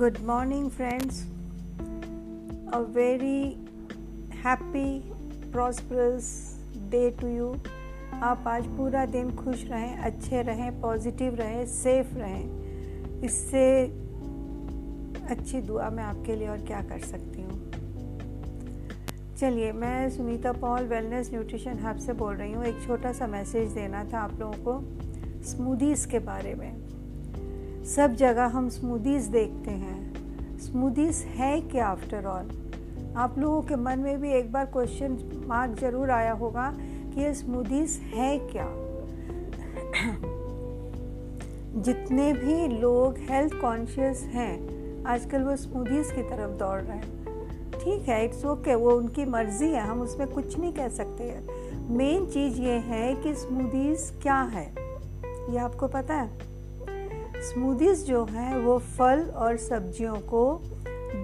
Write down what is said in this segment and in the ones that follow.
Good morning, friends. A very happy, prosperous day to you. आप आज पूरा दिन खुश रहें अच्छे रहें पॉजिटिव रहें सेफ़ रहें इससे अच्छी दुआ मैं आपके लिए और क्या कर सकती हूँ चलिए मैं Sunita Paul wellness nutrition hub से बोल रही हूँ एक छोटा सा मैसेज देना था आप लोगों को स्मूदीज़ के बारे में सब जगह हम स्मूदीज देखते हैं। स्मूदीज है क्या आफ्टर ऑल आप लोगों के मन में भी एक बार क्वेश्चन मार्क ज़रूर आया होगा कि ये स्मूदीज है क्या? जितने भी लोग हेल्थ कॉन्शियस हैं आजकल वो स्मूदीज की तरफ़ दौड़ रहे हैं। ठीक है इट्स ओके okay, वो उनकी मर्ज़ी है हम उसमें कुछ नहीं कह सकते। हैं मेन चीज़ ये है कि स्मूदीज क्या है? ये आपको पता है? स्मूदीज जो हैं, वो फल और सब्जियों को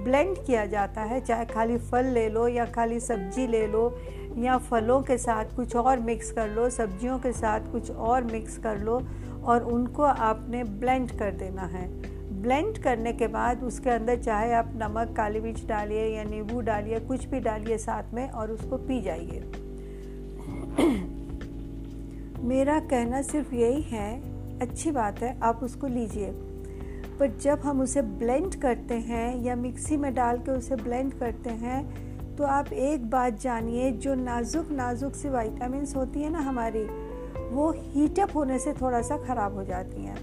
ब्लेंड किया जाता है। चाहे खाली फल ले लो या खाली सब्ज़ी ले लो या फलों के साथ कुछ और मिक्स कर लो, सब्जियों के साथ कुछ और मिक्स कर लो और उनको आपने ब्लेंड कर देना है। ब्लेंड करने के बाद उसके अंदर चाहे आप नमक, काली मिर्च डालिए या नींबू डालिए, कुछ भी डालिए साथ में और उसको पी जाइए। मेरा कहना सिर्फ़ यही है अच्छी बात है, आप उसको लीजिए। पर जब हम उसे ब्लेंड करते हैं या मिक्सी में डाल के उसे ब्लेंड करते हैं तो आप एक बात जानिए, जो नाजुक नाजुक सी वाइटामस होती है ना हमारी, वो हीटअप होने से थोड़ा सा ख़राब हो जाती हैं।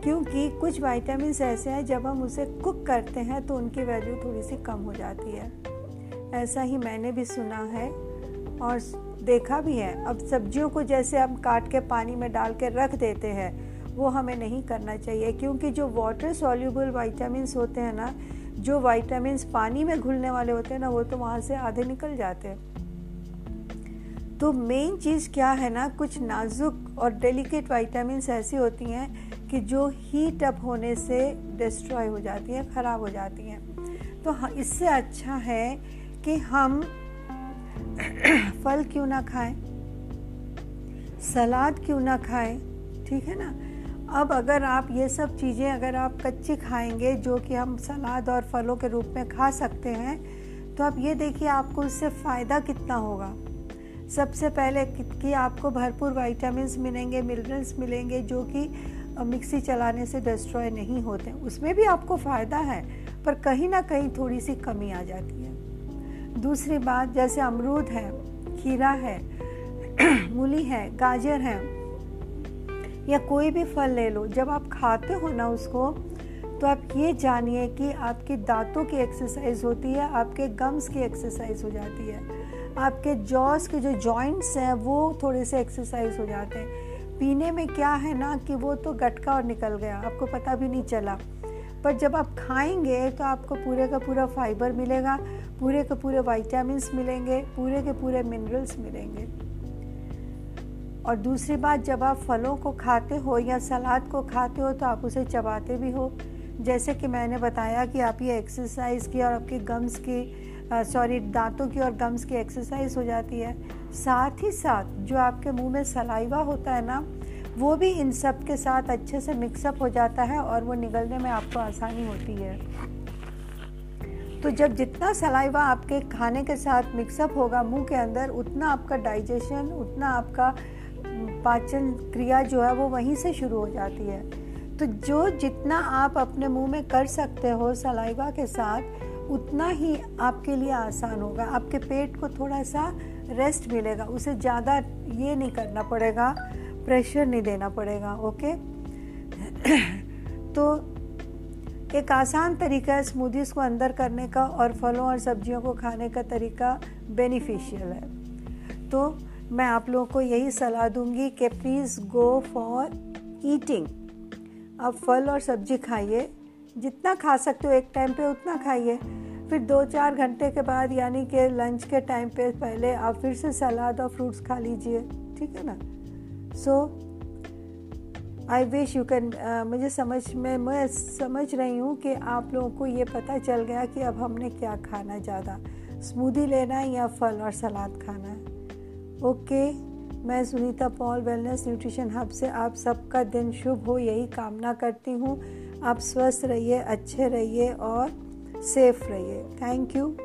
क्योंकि कुछ वाइटामस ऐसे हैं, जब हम उसे कुक करते हैं तो उनकी वैल्यू थोड़ी सी कम हो जाती है। ऐसा ही मैंने भी सुना है और देखा भी है। अब सब्जियों को जैसे हम काट के पानी में डाल के रख देते हैं वो हमें नहीं करना चाहिए, क्योंकि जो वाटर सॉल्यूबल वाइटामस होते हैं ना, जो वाइटामस पानी में घुलने वाले होते हैं ना, वो तो वहाँ से आधे निकल जाते हैं। तो मेन चीज़ क्या है ना, कुछ नाजुक और डेलिकेट वाइटामस ऐसी होती हैं कि जो हीट अप होने से डिस्ट्रॉय हो जाती हैं, ख़राब हो जाती हैं। तो इससे अच्छा है कि हम फल क्यों ना खाएँ, सलाद क्यों ना खाएँ, ठीक है ना? अब अगर आप ये सब चीज़ें अगर आप कच्ची खाएँगे, जो कि हम सलाद और फलों के रूप में खा सकते हैं तो आप ये देखिए आपको उससे फ़ायदा कितना होगा। सबसे पहले कि आपको भरपूर वाइटामिन मिलेंगे मिनरल्स मिलेंगे, जो कि मिक्सी चलाने से डिस्ट्रॉय नहीं होते। उसमें भी आपको फ़ायदा है, पर कहीं ना कहीं थोड़ी सी कमी आ जाती है। दूसरी बात, जैसे अमरूद है, खीरा है, मूली है, गाजर है या कोई भी फल ले लो, जब आप खाते हो ना उसको तो आप ये जानिए कि आपके दांतों की एक्सरसाइज होती है, आपके गम्स की एक्सरसाइज हो जाती है। आपके जॉस के जो जॉइंट्स हैं, वो थोड़े से एक्सरसाइज हो जाते हैं। पीने में क्या है ना कि वो तो गटका और निकल गया, आपको पता भी नहीं चला। पर जब आप खाएँगे तो आपको पूरे का पूरा फाइबर मिलेगा, पूरे के पूरे वाइटामस मिलेंगे, पूरे के पूरे मिनरल्स मिलेंगे। और दूसरी बात, जब आप फलों को खाते हो या सलाद को खाते हो तो आप उसे चबाते भी हो। जैसे कि मैंने बताया कि आप ये एक्सरसाइज की और आपके गम्स की सॉरी दांतों की और गम्स की एक्सरसाइज हो जाती है। साथ ही साथ जो आपके मुँह में सलाइवा होता है ना, वो भी इन सब के साथ अच्छे से मिक्सअप हो जाता है और वो निगलने में आपको आसानी होती है। तो जब जितना सलाइवा आपके खाने के साथ मिक्सअप होगा, मुँह के अंदर, उतना आपका डाइजेशन उतना आपका पाचन क्रिया जो है वो वहीं से शुरू हो जाती है। तो जो जितना आप अपने मुँह में कर सकते हो सलाइवा के साथ, उतना ही आपके लिए आसान होगा। आपके पेट को थोड़ा सा रेस्ट मिलेगा। उसे ज़्यादा ये नहीं करना पड़ेगा प्रेशर नहीं देना पड़ेगा ओके तो एक आसान तरीका है स्मूदीज़ को अंदर करने का और फलों और सब्जियों को खाने का तरीका बेनिफिशियल है। तो मैं आप लोगों को यही सलाह दूँगी कि प्लीज़ गो फॉर ईटिंग आप फल और सब्ज़ी खाइए। जितना खा सकते हो एक टाइम पे उतना खाइए। फिर दो चार घंटे के बाद, यानी कि लंच के टाइम पे पहले आप फिर से सलाद और फ्रूट्स खा लीजिए। ठीक है ना? So I wish you can मुझे समझ में, मैं समझ रही हूँ कि आप लोगों को ये पता चल गया कि अब हमने क्या खाना ज़्यादा स्मूदी लेना है या फल और सलाद खाना है। ओके, मैं Sunita Paul wellness nutrition hub से आप सबका दिन शुभ हो, यही कामना करती हूँ। आप स्वस्थ रहिए, अच्छे रहिए और सेफ़ रहिए। Thank you